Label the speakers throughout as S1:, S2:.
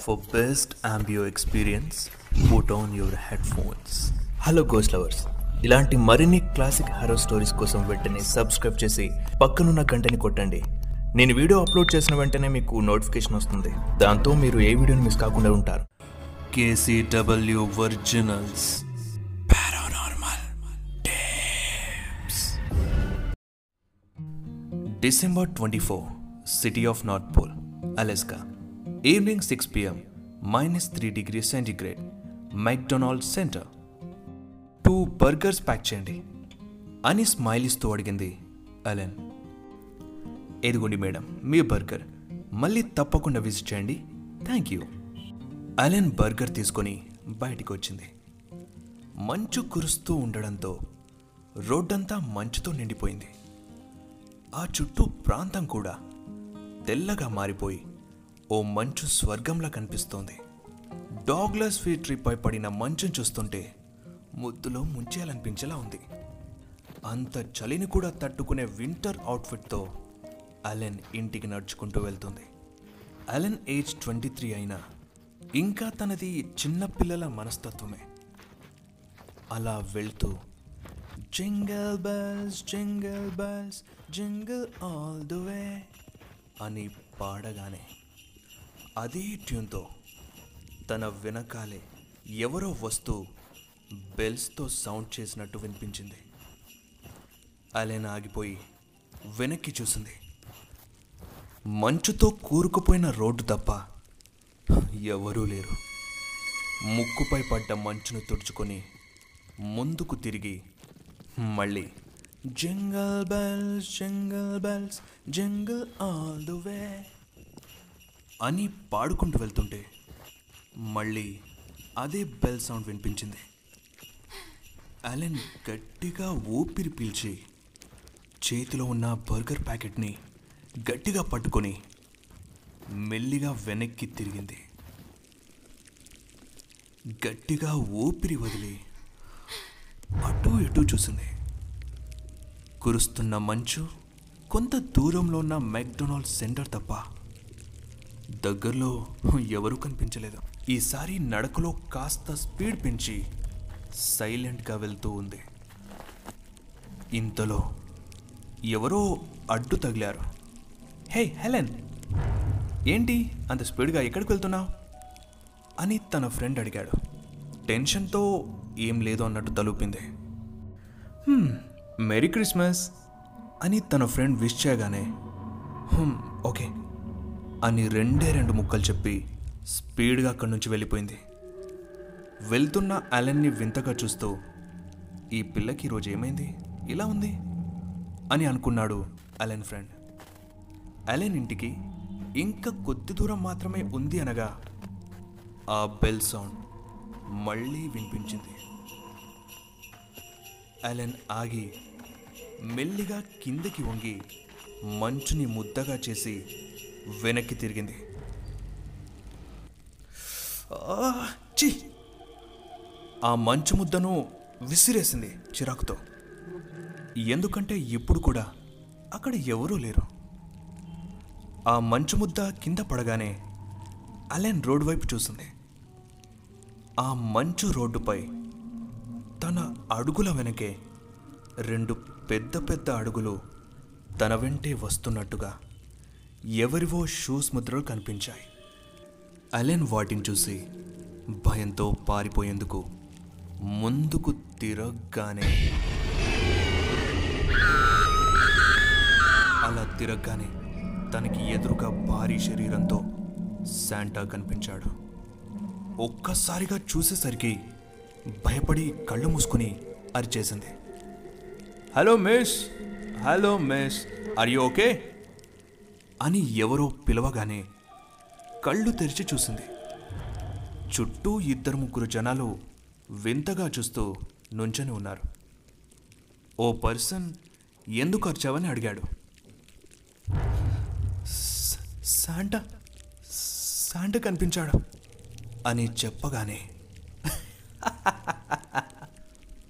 S1: For best ఆంబియో experience put on your headphones hello ghost lovers ఇలాంటి మరిన్ని classic harrow stories కోసం వెంటనే subscribe చేసి పక్కనున్న గంటని కొట్టండి. నేను వీడియో అప్లోడ్ చేసిన వెంటనే మీకు నోటిఫికేషన్ వస్తుంది. దాంతో మీరు ఏ వీడియోని మిస్ కాకుండా ఉంటారు. KCW originals paranormal December twenty four city of North Pole Alaska evening six PM minus three degree centigrade McDonald centre two burgers pack చేయండి. అని స్మైలీస్తో అడిగింది అలెన్. ఎదుగుండి మేడం మీ బర్గర్ మళ్ళీ తప్పకుండా విజిట్ చేయండి. థ్యాంక్ యూ అలెన్ బర్గర్ తీసుకొని బయటికి వచ్చింది. మంచు కురుస్తూ ఉండడంతో రోడ్డంతా మంచుతో నిండిపోయింది. ఆ చుట్టూ ప్రాంతం కూడా తెల్లగా మారిపోయి ఓ మంచు స్వర్గంలా కనిపిస్తోంది. డాగ్లస్ ఫీ ట్రీపై పడిన మంచును చూస్తుంటే ముద్దులో ముంచేయాలనిపించేలా ఉంది. అంత చలిని కూడా తట్టుకునే వింటర్ అవుట్ఫిట్తో అలెన్ ఇంటికి నడుచుకుంటూ వెళ్తుంది. అలెన్ ఏజ్ ట్వంటీ త్రీ అయినా ఇంకా తనది చిన్నపిల్లల మనస్తత్వమే. అలా వెళ్తూ jingle bells jingle bells jingle all the way అని పాడగానే అదే ట్యూన్తో తన వెనకాలే ఎవరో వస్తూ బెల్స్తో సౌండ్ చేసినట్టు వినిపించింది. అలెన్ ఆగిపోయి వెనక్కి చూసింది. మంచుతో కూరుకుపోయిన రోడ్డు తప్ప ఎవరూ లేరు. ముక్కుపై పడ్డ మంచును తుడుచుకొని ముందుకు తిరిగి మళ్ళీ jingle bells jingle bells jingle all the way అని పాడుకుంటూ వెళ్తుంటే మళ్ళీ అదే బెల్ సౌండ్ వినిపించింది. అలెన్ గట్టిగా ఊపిరి పీల్చి చేతిలో ఉన్న బర్గర్ ప్యాకెట్ని గట్టిగా పట్టుకొని మెల్లిగా వెనక్కి తిరిగింది. గట్టిగా ఊపిరి వదిలి అటు ఇటు చూసింది. కురుస్తున్న మంచు కొంత దూరంలో ఉన్న మెక్డొనాల్డ్ సెంటర్ తప్ప దగ్గరలో ఎవరూ కనిపించలేదు. ఈసారి నడకలో కాస్త స్పీడ్ పెంచి సైలెంట్గా వెళ్తూ ఉంది. ఇంతలో ఎవరో అడ్డు తగిలారు. Hey Helen! ఏంటి? అంత స్పీడ్గా ఎక్కడికి వెళ్తున్నావు? అని తన ఫ్రెండ్ అడిగాడు. టెన్షన్తో ఏం లేదు అన్నట్టు తలుపింది. మెరీ క్రిస్మస్ అని తన ఫ్రెండ్ విష్ చేయగానే ఓకే అని రెండే రెండు ముక్కలు చెప్పి స్పీడ్గా అక్కడి నుంచి వెళ్ళిపోయింది. వెళ్తున్న అలెన్ని వింతగా చూస్తూ ఈ పిల్లకి ఈరోజు ఏమైంది? ఇలా ఉంది? అని అనుకున్నాడు అలెన్ ఫ్రెండ్. అలెన్ ఇంటికి ఇంకా కొద్ది దూరం మాత్రమే ఉంది అనగా ఆ బెల్ సౌండ్ మళ్ళీ వినిపించింది. అలెన్ ఆగి మెల్లిగా కిందకి వంగి మంచుని ముద్దగా చేసి వెనక్కి తిరిగింది. ఆ, ఛీ! ఆ మంచు ముద్దను విసిరేసింది చిరాకుతో. ఎందుకంటే ఇప్పుడు కూడా అక్కడ ఎవరూ లేరు. ఆ మంచు ముద్ద కింద పడగానే అలెన్ రోడ్ వైపు చూసింది. ఆ మంచు రోడ్డుపై తన అడుగుల వెనకే రెండు పెద్ద పెద్ద అడుగులు తన వెంటే వస్తున్నట్టుగా ఎవరివో షూస్ ముద్రలు కనిపించాయి. అలెన్ వాటిని చూసి భయంతో పారిపోయేందుకు ముందుకు తిరగగానే అలా తిరగగానే తనకి ఎదురుగా భారీ శరీరంతో శాంటా కనిపించాడు. ఒక్కసారిగా చూసేసరికి భయపడి కళ్ళు మూసుకుని అరిచేసింది. Hello miss hello miss are you okay? అని ఎవరో పిలవగానే కళ్ళు తెరిచి చూసింది. చుట్టూ ఇద్దరు ముగ్గురు జనాలు వింతగా చూస్తూ నుంచొని ఉన్నారు. ఓ పర్సన్ ఎందుకు అరిచావని అడిగాడు. "స- శాంటా కనిపించాడు అని చెప్పగానే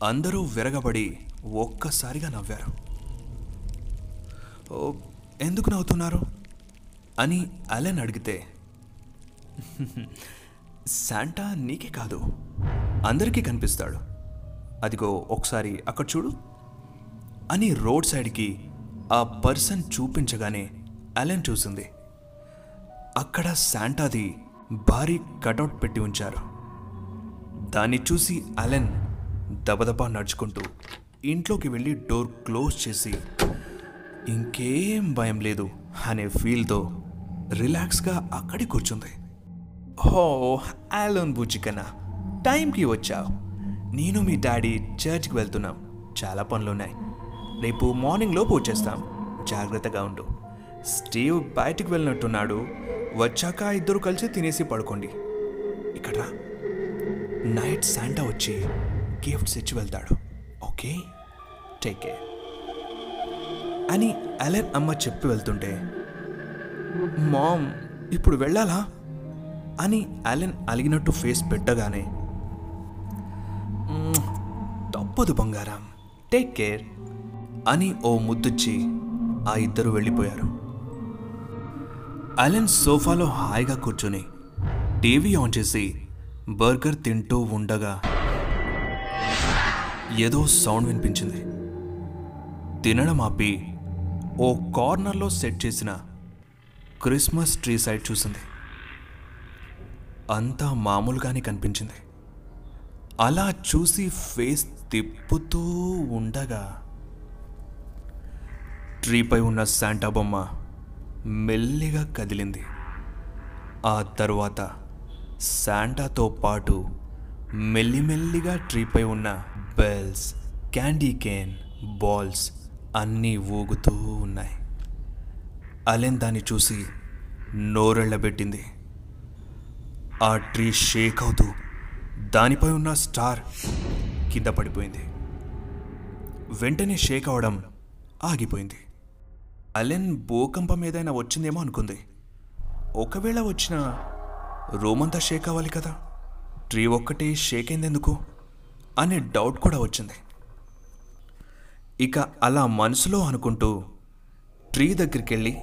S1: అందరూ విరగబడి ఒక్కసారిగా నవ్వారు. ఓ ఎందుకు నవ్వుతున్నారు? అని అలెన్ అడిగితే శాంటా నీకే కాదు అందరికీ కనిపిస్తాడు. అదిగో ఒకసారి అక్కడ చూడు అని రోడ్ సైడ్కి ఆ పర్సన్ చూపించగానే అలెన్ చూసింది. అక్కడ శాంటాది భారీ కటౌట్ పెట్టి ఉంచారు. దాన్ని చూసి అలెన్ దబదబా నడుచుకుంటూ ఇంట్లోకి వెళ్ళి డోర్ క్లోజ్ చేసి ఇంకేం భయం లేదు అనే ఫీల్తో రిలాక్స్గా అక్కడి కూర్చుంది. హో ఆలోన్ బుజ్జికన్నా టైంకి వచ్చావు. నేను మీ డాడీ చర్చ్కి వెళ్తున్నాం. చాలా పనులున్నాయి. రేపు మార్నింగ్లో పూజేస్తాం జాగ్రత్తగా ఉండు. స్టీవ్ బయటికి వెళ్ళినట్టున్నాడు. వచ్చాక ఇద్దరు కలిసి తినేసి పడుకోండి. ఇక్కడ నైట్ శాంటా వచ్చి గిఫ్ట్స్ ఇచ్చి వెళ్తాడు. ఓకే? Take care. అని అలెన్ అమ్మ చెప్పి వెళ్తుంటే మామ్ ఇప్పుడు వెళ్ళాలా? అని అలెన్ అలిగినట్టు ఫేస్ పెట్టగానే తప్పదు బంగారం టేక్ కేర్ అని ఓ ముద్దుచ్చి ఆ ఇద్దరు వెళ్ళిపోయారు. అలెన్ సోఫాలో హాయిగా కూర్చొని టీవీ ఆన్ చేసి బర్గర్ తింటూ ఉండగా ఏదో సౌండ్ వినిపించింది. తినడం ఆపి ఓ కార్నర్లో సెట్ చేసిన క్రిస్మస్ ట్రీ సైడ్ చూసింది. అంతా మామూలుగానే కనిపించింది. అలా చూసి ఫేస్ తిప్పుతూ ఉండగా ట్రీపై ఉన్న శాంటా బొమ్మ మెల్లిగా కదిలింది. ఆ తరువాత శాంటాతో పాటు మెల్లిమెల్లిగా ట్రీపై ఉన్న బెల్స్ క్యాండీ కేన్ బాల్స్ అన్నీ ఊగుతూ ఉన్నాయి. అలెన్ దాన్ని చూసి నోరెళ్ళబెట్టింది. ఆ ట్రీ షేక్ అవుతూ దానిపై ఉన్న స్టార్ కింద పడిపోయింది. వెంటనే షేక్ అవడం ఆగిపోయింది. అలెన్ భూకంపం ఏదైనా వచ్చిందేమో అనుకుంది. ఒకవేళ వచ్చిన రూమ్ అంతా షేక్ అవ్వాలి కదా. ట్రీ ఒక్కటే షేక్ అయింది ఎందుకు అనే డౌట్ కూడా వచ్చింది. ఇక అలా మనసులో అనుకుంటూ ట్రీ దగ్గరికి వెళ్ళి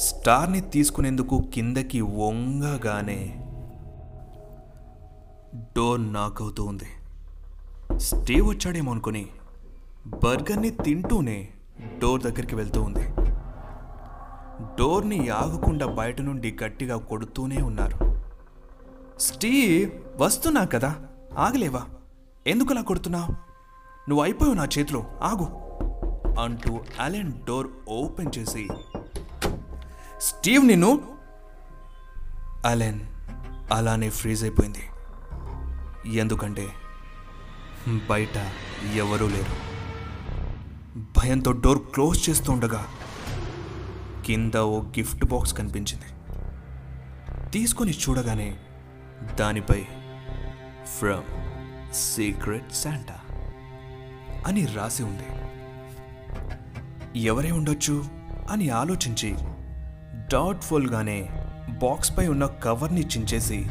S1: స్టార్ని తీసుకునేందుకు కిందకి వంగగానే డోర్ నాక్ అవుతూ ఉంది. స్టీవ్ వచ్చాడేమో అనుకుని బర్గర్ని తింటూనే డోర్ దగ్గరికి వెళ్తూ ఉంది. డోర్ని ఆగకుండా బయట నుండి గట్టిగా కొడుతూనే ఉన్నారు. స్టీవ్ వస్తున్నా కదా? ఆగలేవా? ఎందుకలా కొడుతున్నావు? నువ్వు అయిపోయావు నా చేతిలో ఆగు! అంటూ అలెన్ డోర్ ఓపెన్ చేసి స్టీవ్ నిన్ను? అలెన్ అలానే ఫ్రీజ్ అయిపోయింది. ఎందుకంటే బయట ఎవరూ లేరు. భయంతో డోర్ క్లోజ్ చేస్తుండగా కింద ఓ గిఫ్ట్ బాక్స్ కనిపించింది. తీసుకొని చూడగానే దానిపై ఫ్రమ్ సీక్రెట్ శాంటా అని రాసి ఉంది. ఎవరై ఉండొచ్చు అని ఆలోచించి డౌట్ఫుల్గానే బాక్స్పై ఉన్న కవర్ని చించేసి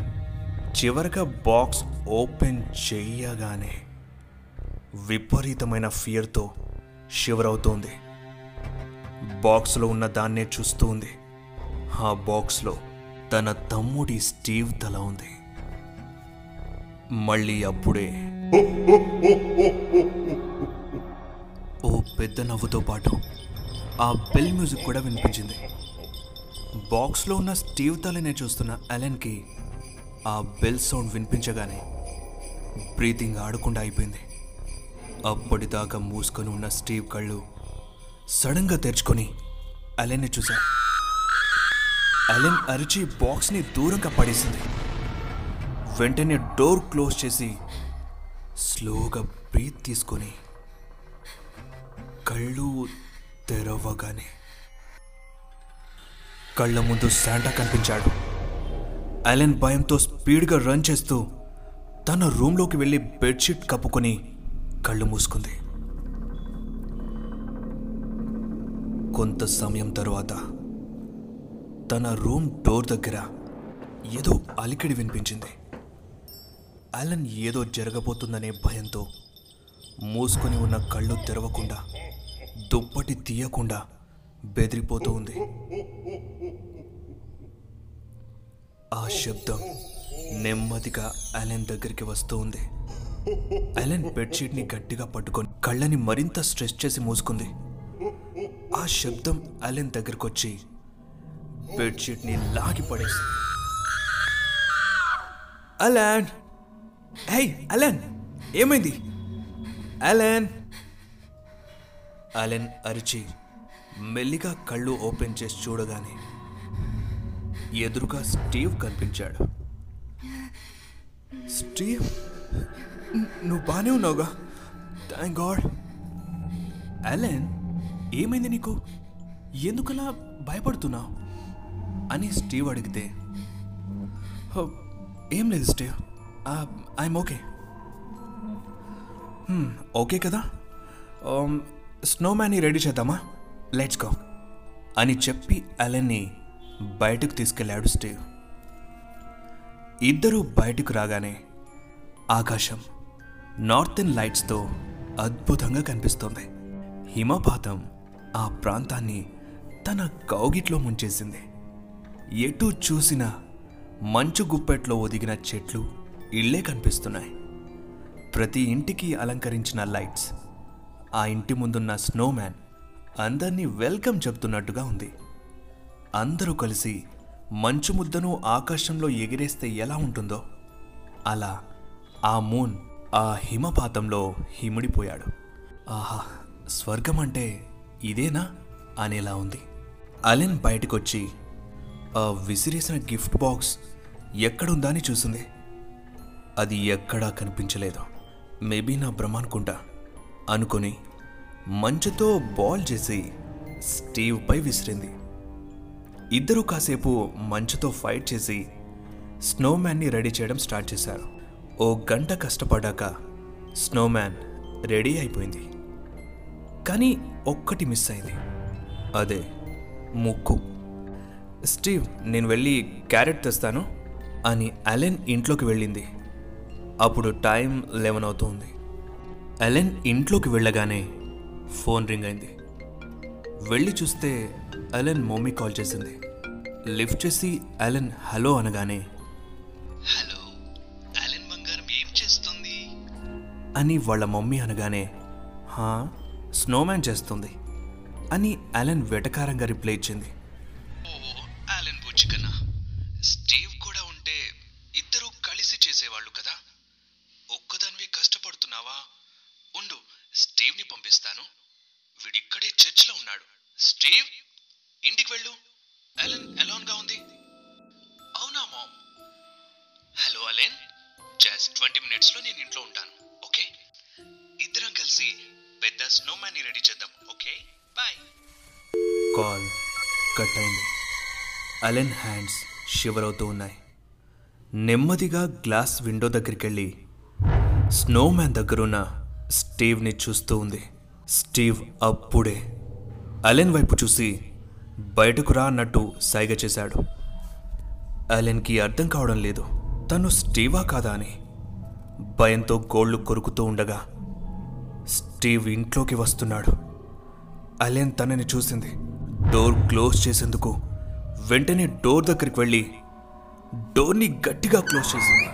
S1: చివరిగా బాక్స్ ఓపెన్ చేయగానే విపరీతమైన ఫియర్తో షివర్ అవుతోంది బాక్స్లో ఉన్న దాన్నే చూస్తూ ఉంది ఆ బాక్స్లో తన తమ్ముడి స్టీవ్ తల ఉంది. మళ్ళీ అప్పుడే ఓ పెద్ద నవ్వుతో పాటు ఆ బెల్ మ్యూజిక్ కూడా వినిపించింది. బాక్స్లో ఉన్న స్టీవ్ తలనే చూస్తున్న అలెన్కి ఆ బెల్ సౌండ్ వినిపించగానే బ్రీతింగ్ ఆడకుండా అయిపోయింది. అప్పటిదాకా మూసుకొని ఉన్న స్టీవ్ కళ్ళు సడన్గా తెరుచుకొని అలెన్ని చూశారు అలెన్ అరిచి బాక్స్ని దూరంగా పడేసింది. వెంటనే డోర్ క్లోజ్ చేసి స్లోగా బ్రీత్ తీసుకొని కళ్ళు తెరవగానే కళ్ళ ముందు శాంటా కనిపించాడు. అలెన్ భయంతో స్పీడ్గా రన్ చేస్తూ తన రూమ్లోకి వెళ్ళి బెడ్షీట్ కప్పుకొని కళ్ళు మూసుకుంది. కొంత సమయం తరువాత తన రూమ్ డోర్ దగ్గర ఏదో అలికిడి వినిపించింది. అలన్ ఏదో జరగబోతుందనే భయంతో మూసుకొని ఉన్న కళ్ళు తెరవకుండా దుప్పటి తీయకుండా బెదిరిపోతూ ఉంది ఆ శబ్దం నెమ్మదిగా అలెన్ దగ్గరికి వస్తూ ఉంది అలెన్ బెడ్షీట్ని గట్టిగా పట్టుకొని కళ్ళని మరింత స్ట్రెస్ చేసి మూసుకుంది. ఆ శబ్దం అలెన్ దగ్గరికి వచ్చి బెడ్షీట్ని లాగి పడేసి అలెన్! Hi Allen! ఏమైంది? అలెన్! అలెన్ అరిచి మెల్లిగా కళ్ళు ఓపెన్ చేసి చూడగానే ఎదురుగా స్టీవ్ కనిపించాడు. స్టీవ్ నువ్వు బాగానే ఉన్నావుగా. Thank God. అలెన్ ఏమైంది నీకు? ఎందుకలా భయపడుతున్నావు? అని స్టీవ్ అడిగితే "హో, ఏం లేదు స్టీవ్. I'm okay. ఓకే కదా? స్నోమ్యాన్ని రెడీ చేద్దామా? లెట్స్ గో అని చెప్పి అలెన్ని బయటకు తీసుకెళ్ళాడు స్టీవ్. ఇద్దరూ బయటకు రాగానే ఆకాశం నార్థన్ లైట్స్తో అద్భుతంగా కనిపిస్తోంది. హిమపాతం ఆ ప్రాంతాన్ని తన కౌగిట్లో ముంచేసింది. ఎటు చూసినా మంచు గుప్పెట్లో ఒదిగిన చెట్లు ఇళ్ళే కనిపిస్తున్నాయి. ప్రతి ఇంటికి అలంకరించిన లైట్స్ ఆ ఇంటి ముందున్న స్నోమ్యాన్ అందరినీ వెల్కమ్ చెప్తున్నట్టుగా ఉంది. అందరూ కలిసి మంచు ముద్దను ఆకాశంలో ఎగిరేస్తే ఎలా ఉంటుందో? అలా ఆ మూన్ ఆ హిమపాతంలో హిముడిపోయాడు. ఆహా స్వర్గం అంటే ఇదేనా? అనేలా ఉంది. అలెన్ బయటకొచ్చి ఆ విసిరేసిన గిఫ్ట్ బాక్స్ ఎక్కడుందా అని చూసింది. అది ఎక్కడా కనిపించలేదు. మేబీ నా భ్రమ అనుకుంటా అనుకొని మంచుతో బాల్ చేసి స్టీవ్పై విసిరింది. ఇద్దరూ కాసేపు మంచుతో ఫైట్ చేసి స్నోమ్యాన్ని రెడీ చేయడం స్టార్ట్ చేశారు. ఓ గంట కష్టపడ్డాక స్నోమ్యాన్ రెడీ అయిపోయింది. కానీ ఒక్కటి మిస్ అయింది. అదే ముక్కు. స్టీవ్ నేను వెళ్ళి క్యారెట్ తెస్తాను అని అలెన్ ఇంట్లోకి వెళ్ళింది. అప్పుడు టైం లెవెన్ అవుతుంది. అలెన్ ఇంట్లోకి వెళ్ళగానే ఫోన్ రింగ్ అయింది. వెళ్ళి చూస్తే అలెన్ మమ్మీ కాల్ చేసింది. లిఫ్ట్ చేసి అలెన్ హలో అనగానే
S2: హలో అలెన్ బంగారం ఏం చేస్తుంది?
S1: అని వాళ్ళ మమ్మీ అనగానే హా స్నోమ్యాన్ చేస్తుంది అని అలెన్ వెటకారంగా రిప్లై ఇచ్చింది.
S2: అలెన్ బుచ్చికన్నా స్టీవ్ కూడా ఉంటే ఇద్దరు కలిసి చేసేవాళ్ళు కదా? ఒక్కదానివి కష్టపడుతున్నావా? ఉండు స్టీవ్ని పంపిస్తాను. వీడిక్కడే చర్చిలో ఉన్నాడు. స్టీవ్ ఇంటికి వెళ్ళు. అలెన్ ఎలాన్గా ఉంది? అవునా mom. Hello Allen. Just twenty మినిట్స్లో నేను ఇంట్లో ఉంటాను. ఓకే? ఇద్దరం కలిసి పెద్ద స్నోమ్యాన్ని రెడీ చేద్దాం. ఓకే? బాయ్.
S1: కాల్ కట్ అయింది అలెన్ హ్యాండ్స్ షివర్ అవుతూ ఉన్నాయి. నెమ్మదిగా గ్లాస్ విండో దగ్గరికి వెళ్ళి స్నోమ్యాన్ దగ్గరున్న స్టీవ్ని చూస్తూ ఉంది. స్టీవ్ అప్పుడే అలెన్ వైపు చూసి బయటకు రా అన్నట్టు సైగ చేశాడు. అలెన్కి అర్థం కావడం లేదు. తను స్టీవా కాదా అని భయంతో గోళ్ళు కొరుకుతూ ఉండగా స్టీవ్ ఇంట్లోకి వస్తున్నాడు. అలెన్ తనని చూసింది. డోర్ క్లోజ్ చేసేందుకు వెంటనే డోర్ దగ్గరికి వెళ్ళి డోర్ని గట్టిగా క్లోజ్ చేసింది.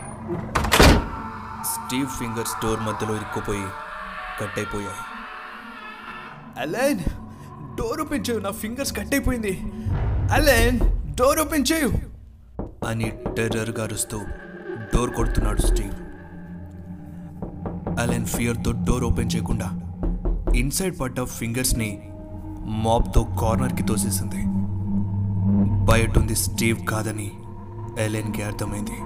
S1: స్టీవ్ ఫింగర్స్ డోర్ మధ్యలో ఇరుక్కుపోయి కట్ అయిపోయాయి అలెన్ డోర్ ఓపెన్ చేయు నా ఫింగర్స్ కట్ అయిపోయింది అలెన్ డోర్ ఓపెన్ చేయు. అని టెర్రర్గా అరుస్తూ డోర్ కొడుతున్నాడు స్టీవ్. అలెన్ ఫియర్తో డోర్ ఓపెన్ చేయకుండా ఇన్సైడ్ పడ్డ ఫింగర్స్ని మాప్తో కార్నర్కి తోసేసింది. బయట ఉంది స్టీవ్ కాదని ఎలెన్కి అర్థమైంది.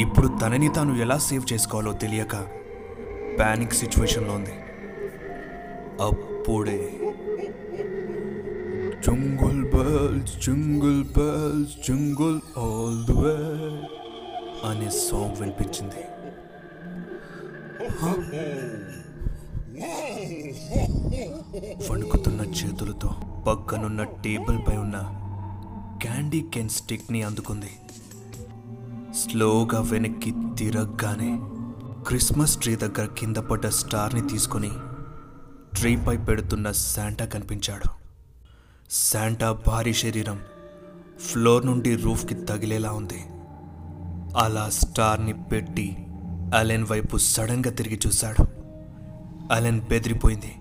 S1: ఇప్పుడు తనని తాను ఎలా సేవ్ చేసుకోవాలో తెలియక ప్యానిక్ సిచ్యువేషన్లో ఉంది. అప్పుడే. Jingle bells jingle bells jingle all the way అనే సాంగ్ వినిపించింది. వణుకుతున్న చేతులతో పక్కనున్న టేబుల్ పై ఉన్న క్యాండీ కెన్ స్టిక్ని అందుకుంది. స్లోగా వెనక్కి తిరగగానే క్రిస్మస్ ట్రీ దగ్గర కింద పడ్డ స్టార్ని తీసుకొని ట్రీపై పెడుతున్న శాంటా కనిపించాడు. శాంటా భారీ శరీరం ఫ్లోర్ నుండి రూఫ్కి తగిలేలా ఉంది. అలా స్టార్ని పెట్టి అలెన్ వైపు సడన్గా తిరిగి చూశాడు. అలెన్ బెదిరిపోయింది.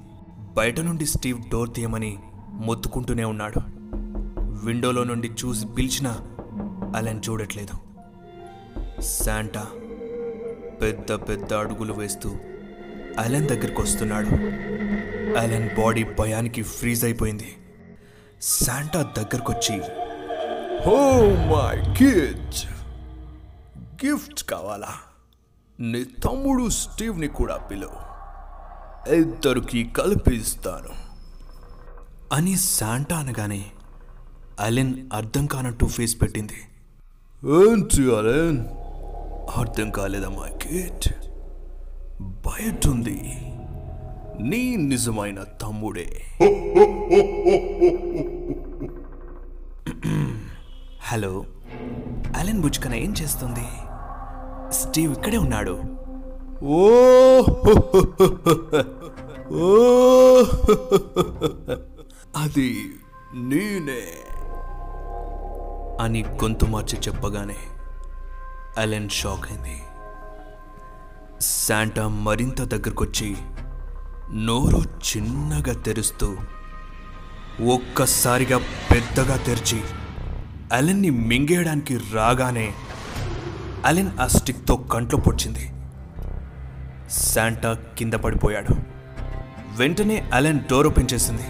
S1: బయట నుండి స్టీవ్ డోర్ తీయమని మొత్తుకుంటూనే ఉన్నాడు. విండోలో నుండి చూసి పిలిచినా అలెన్ చూడట్లేదు. శాంటా పెద్ద పెద్ద అడుగులు వేస్తూ అలెన్ దగ్గరికి వస్తున్నాడు. అలెన్ బాడీ భయానికి ఫ్రీజ్ అయిపోయింది. శాంటా దగ్గరకొచ్చి హో మై కిడ్స్ గిఫ్ట్ కావాలా? నీ తమ్ముడు స్టీవ్ని కూడా పిలువు ఇద్దరికి కల్పిస్తాను అని శాంటా అనగానే అలెన్ అర్థం కానట్టు ఫేస్ పెట్టింది. ఏంటి అలెన్? అర్థం కాలేదమ్మా కిట్. బయట ఉంది నీ నిజమైన తమ్ముడే. హలో. అలెన్ బుజ్కన ఏం చేస్తుంది? స్టీవ్ ఇక్కడే ఉన్నాడు. ఓ ఓ అది నేనే అని గొంతు మార్చి చెప్పగానే అలెన్ షాక్ అయింది. శాంటా మరింత దగ్గరకొచ్చి నోరు చిన్నగా తెరుస్తూ ఒక్కసారిగా పెద్దగా తెరిచి అలెన్ని మింగేయడానికి రాగానే అలెన్ ఆ స్టిక్తో కంట్లో పొడిచింది. శాంటా కింద పడిపోయాడు. వెంటనే అలెన్ డోర్ ఓపెన్ చేసింది.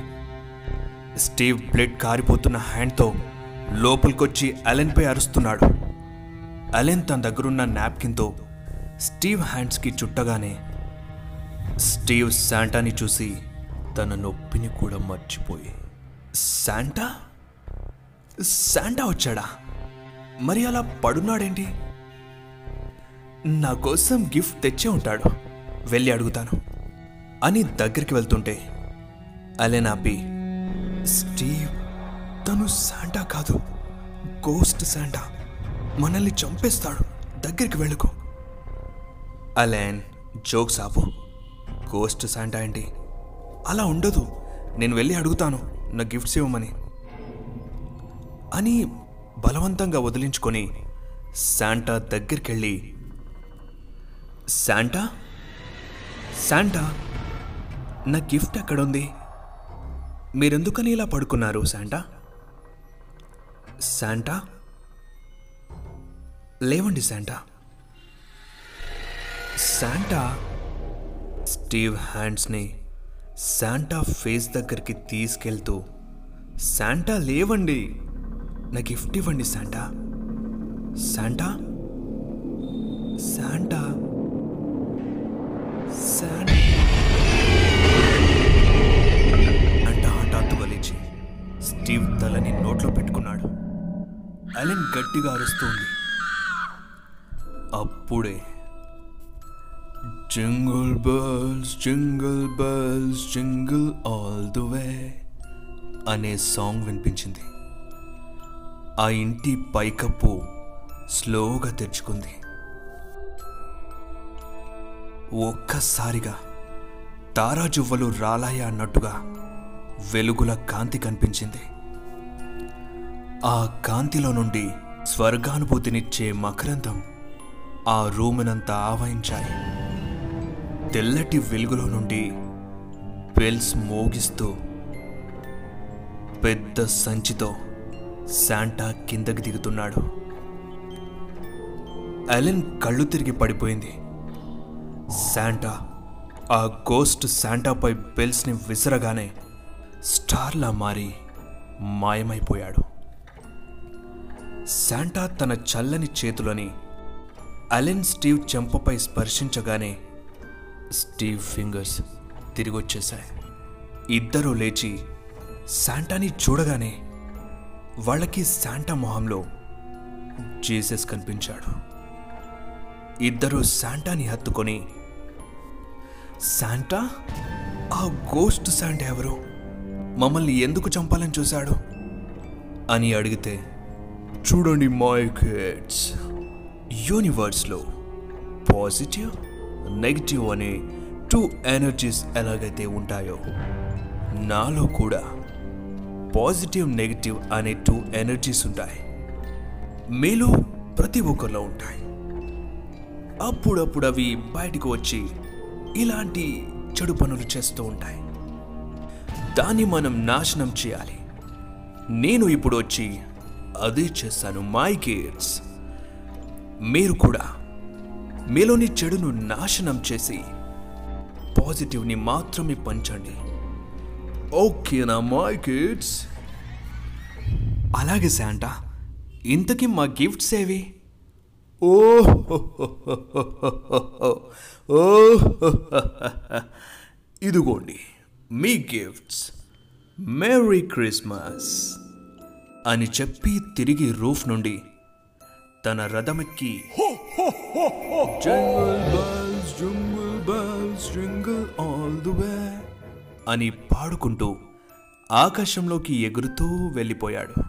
S1: స్టీవ్ బ్లడ్ కారిపోతున్న హ్యాండ్తో లోపలికొచ్చి అలెన్పై అరుస్తున్నాడు. అలెన్ తన దగ్గరున్న నాప్కిన్తో స్టీవ్ హ్యాండ్స్కి చుట్టగానే స్టీవ్ శాంటాని చూసి తన నొప్పిని కూడా మర్చిపోయి శాంటా? శాంటా వచ్చాడా? మరి అలా పడున్నాడేంటి? నా కోసం గిఫ్ట్ తెచ్చే ఉంటాడు. వెళ్ళి అడుగుతాను. అని దగ్గరికి వెళ్తుంటే అలెన్ ఆపి స్టీవ్ తను శాంటా కాదు గోస్ట్ శాంటా. మనల్ని చంపేస్తాడు. దగ్గరికి వెళ్ళకు. అలెన్ జోక్స్ ఆపు. గోస్ట్ శాంటా ఏంటి? అలా ఉండదు. నేను వెళ్ళి అడుగుతాను. నా గిఫ్ట్స్ ఇవ్వమని. అని బలవంతంగా వదిలించుకొని శాంటా దగ్గరికెళ్ళి శాంటా? శాంటా నా గిఫ్ట్ ఎక్కడుంది? మీరెందుకని ఇలా పడుకున్నారు శాంటా? శాంటా లేవండి శాంటా. శాంటా? స్టీవ్ హ్యాండ్స్ని శాంటా ఫేస్ దగ్గరికి తీసుకెళ్తూ శాంటా లేవండి. నా గిఫ్ట్ ఇవ్వండి శాంటా. శాంటా? శాంటా? శాంటా? అంట హఠాత్తు లేచి స్టీవ్ తలని నోట్లో పెట్టుకున్నాడు. అలెన్ గట్టిగా అరుస్తుంది. అప్పుడే. Jingle bells jingle bells jingle all the way అనే సాంగ్ వినిపించింది. ఆ ఇంటి పైకప్పు స్లోగా తెరుచుకుంది. ఒక్కసారిగా తారాజువ్వలు రాలాయ అన్నట్టుగా వెలుగుల కాంతి కనిపించింది. ఆ కాంతిలో నుండి స్వర్గానుభూతినిచ్చే మకరంతం ఆ రూమునంతా ఆవహించాయి. తెల్లటి వెలుగులో నుండి బెల్స్ మోగిస్తూ పెద్ద సంచితో శాంటా కిందకి దిగుతున్నాడు. అలెన్ కళ్ళు తిరిగి పడిపోయింది. శాంటా ఆ గోస్ట్ శాంటాపై బెల్స్ని విసరగానే స్టార్లా మారి మాయమైపోయాడు. శాంటా తన చల్లని చేతులని అలెన్ స్టీవ్ చెంపపై స్పర్శించగానే స్టీవ్ ఫింగర్స్ తిరిగొచ్చేశాయి. ఇద్దరూ లేచి శాంటాని చూడగానే వాళ్ళకి శాంటా మొహంలో జీసస్ కనిపించాడు. ఇద్దరూ శాంటాని హత్తుకొని శాంటా ఆ గోస్ట్ శాంటా ఎవరు? మమ్మల్ని ఎందుకు చంపాలని చూశాడు? అని అడిగితే చూడండి మై కిడ్స్ యూనివర్స్లో పాజిటివ్ నెగిటివ్ అనే టూ ఎనర్జీస్ ఎలాగైతే ఉంటాయో నాలో కూడా పాజిటివ్ నెగిటివ్ అనే టూ ఎనర్జీస్ ఉంటాయి. మీలో ప్రతి ఒక్కరిలో ఉంటాయి. అప్పుడప్పుడు అవి బయటకు వచ్చి ఇలాంటి చెడు పనులు చేస్తూ ఉంటాయి. దాన్ని మనం నాశనం చేయాలి. నేను ఇప్పుడు వచ్చి అదే చేస్తాను మై కిడ్స్. మీరు కూడా మీలోని చెడును నాశనం చేసి పాజిటివ్ని మాత్రమే పంచండి ఓకేనా మై కిడ్స్ అలాగే శాంటా ఇంతకీ మా గిఫ్ట్స్ ఏవి ఓ ఓ ఇదిగోండి మీ గిఫ్ట్స్ మేరీ క్రిస్మస్ అని చెప్పి తిరిగి రూఫ్ నుండి తన రథమెక్కి. అని పాడుకుంటూ ఆకాశంలోకి ఎగురుతూ వెళ్ళిపోయాడు.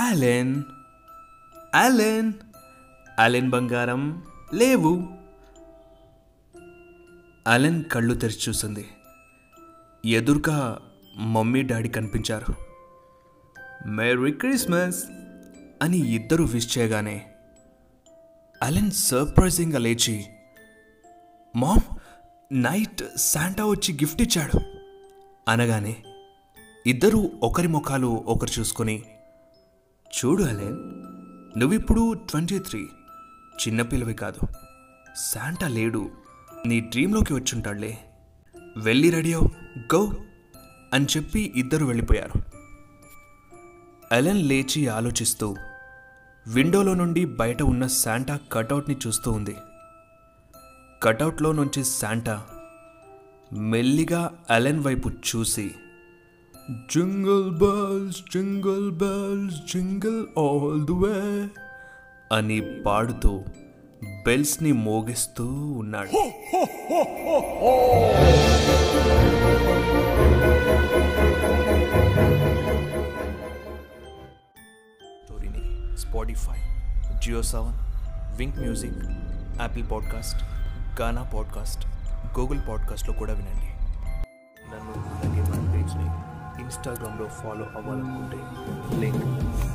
S1: అలెన్ అలెన్ అలెన్ బంగారం లేవు. అలెన్ కళ్ళు తెరిచి చూసింది. ఎదురుగా మమ్మీ డాడీ కనిపించారు. మేరీ క్రిస్మస్ అని ఇద్దరు విష్ చేయగానే అలెన్ సర్ప్రైజింగ్గా లేచి మామ్ నైట్ శాంటా వచ్చి గిఫ్ట్ ఇచ్చాడు. అనగానే ఇద్దరూ ఒకరి ముఖాలు ఒకరు చూసుకొని చూడు అలెన్ నువ్విప్పుడు ట్వంటీ త్రీ చిన్నపిల్లవి కాదు శాంటా లేడు నీ డ్రీంలోకి వచ్చుంటాడులే వెళ్ళి రెడీ అవు గో అని చెప్పి ఇద్దరు వెళ్ళిపోయారు. అలెన్ లేచి ఆలోచిస్తూ విండోలో నుండి బయట ఉన్న శాంటా కటౌట్ని చూస్తూ ఉంది. కటౌట్లో నుంచి శాంటా మెల్లిగా అలెన్ వైపు చూసి jingle bells jingle bells jingle all the way అని పాడుతూ బెల్స్ని మోగిస్తూ ఉన్నాడు. Spotify Jio Saavn Wynk music Apple podcast Gaana podcast Google పాడ్కాస్ట్లో కూడా వినండి. నన్ను అలాగే మన పేజ్ని ఇన్స్టాగ్రామ్లో ఫాలో అవ్వాలనుకుంటే లింక్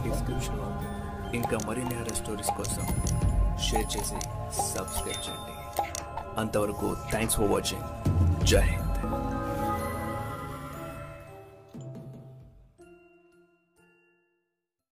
S1: డిస్క్రిప్షన్లో ఉంది. ఇంకా మరిన్ని హెరర్ స్టోరీస్ కోసం షేర్ చేసి సబ్స్క్రైబ్ చేయండి. అంతవరకు థ్యాంక్స్ ఫర్ వాచింగ్ జై హింద్.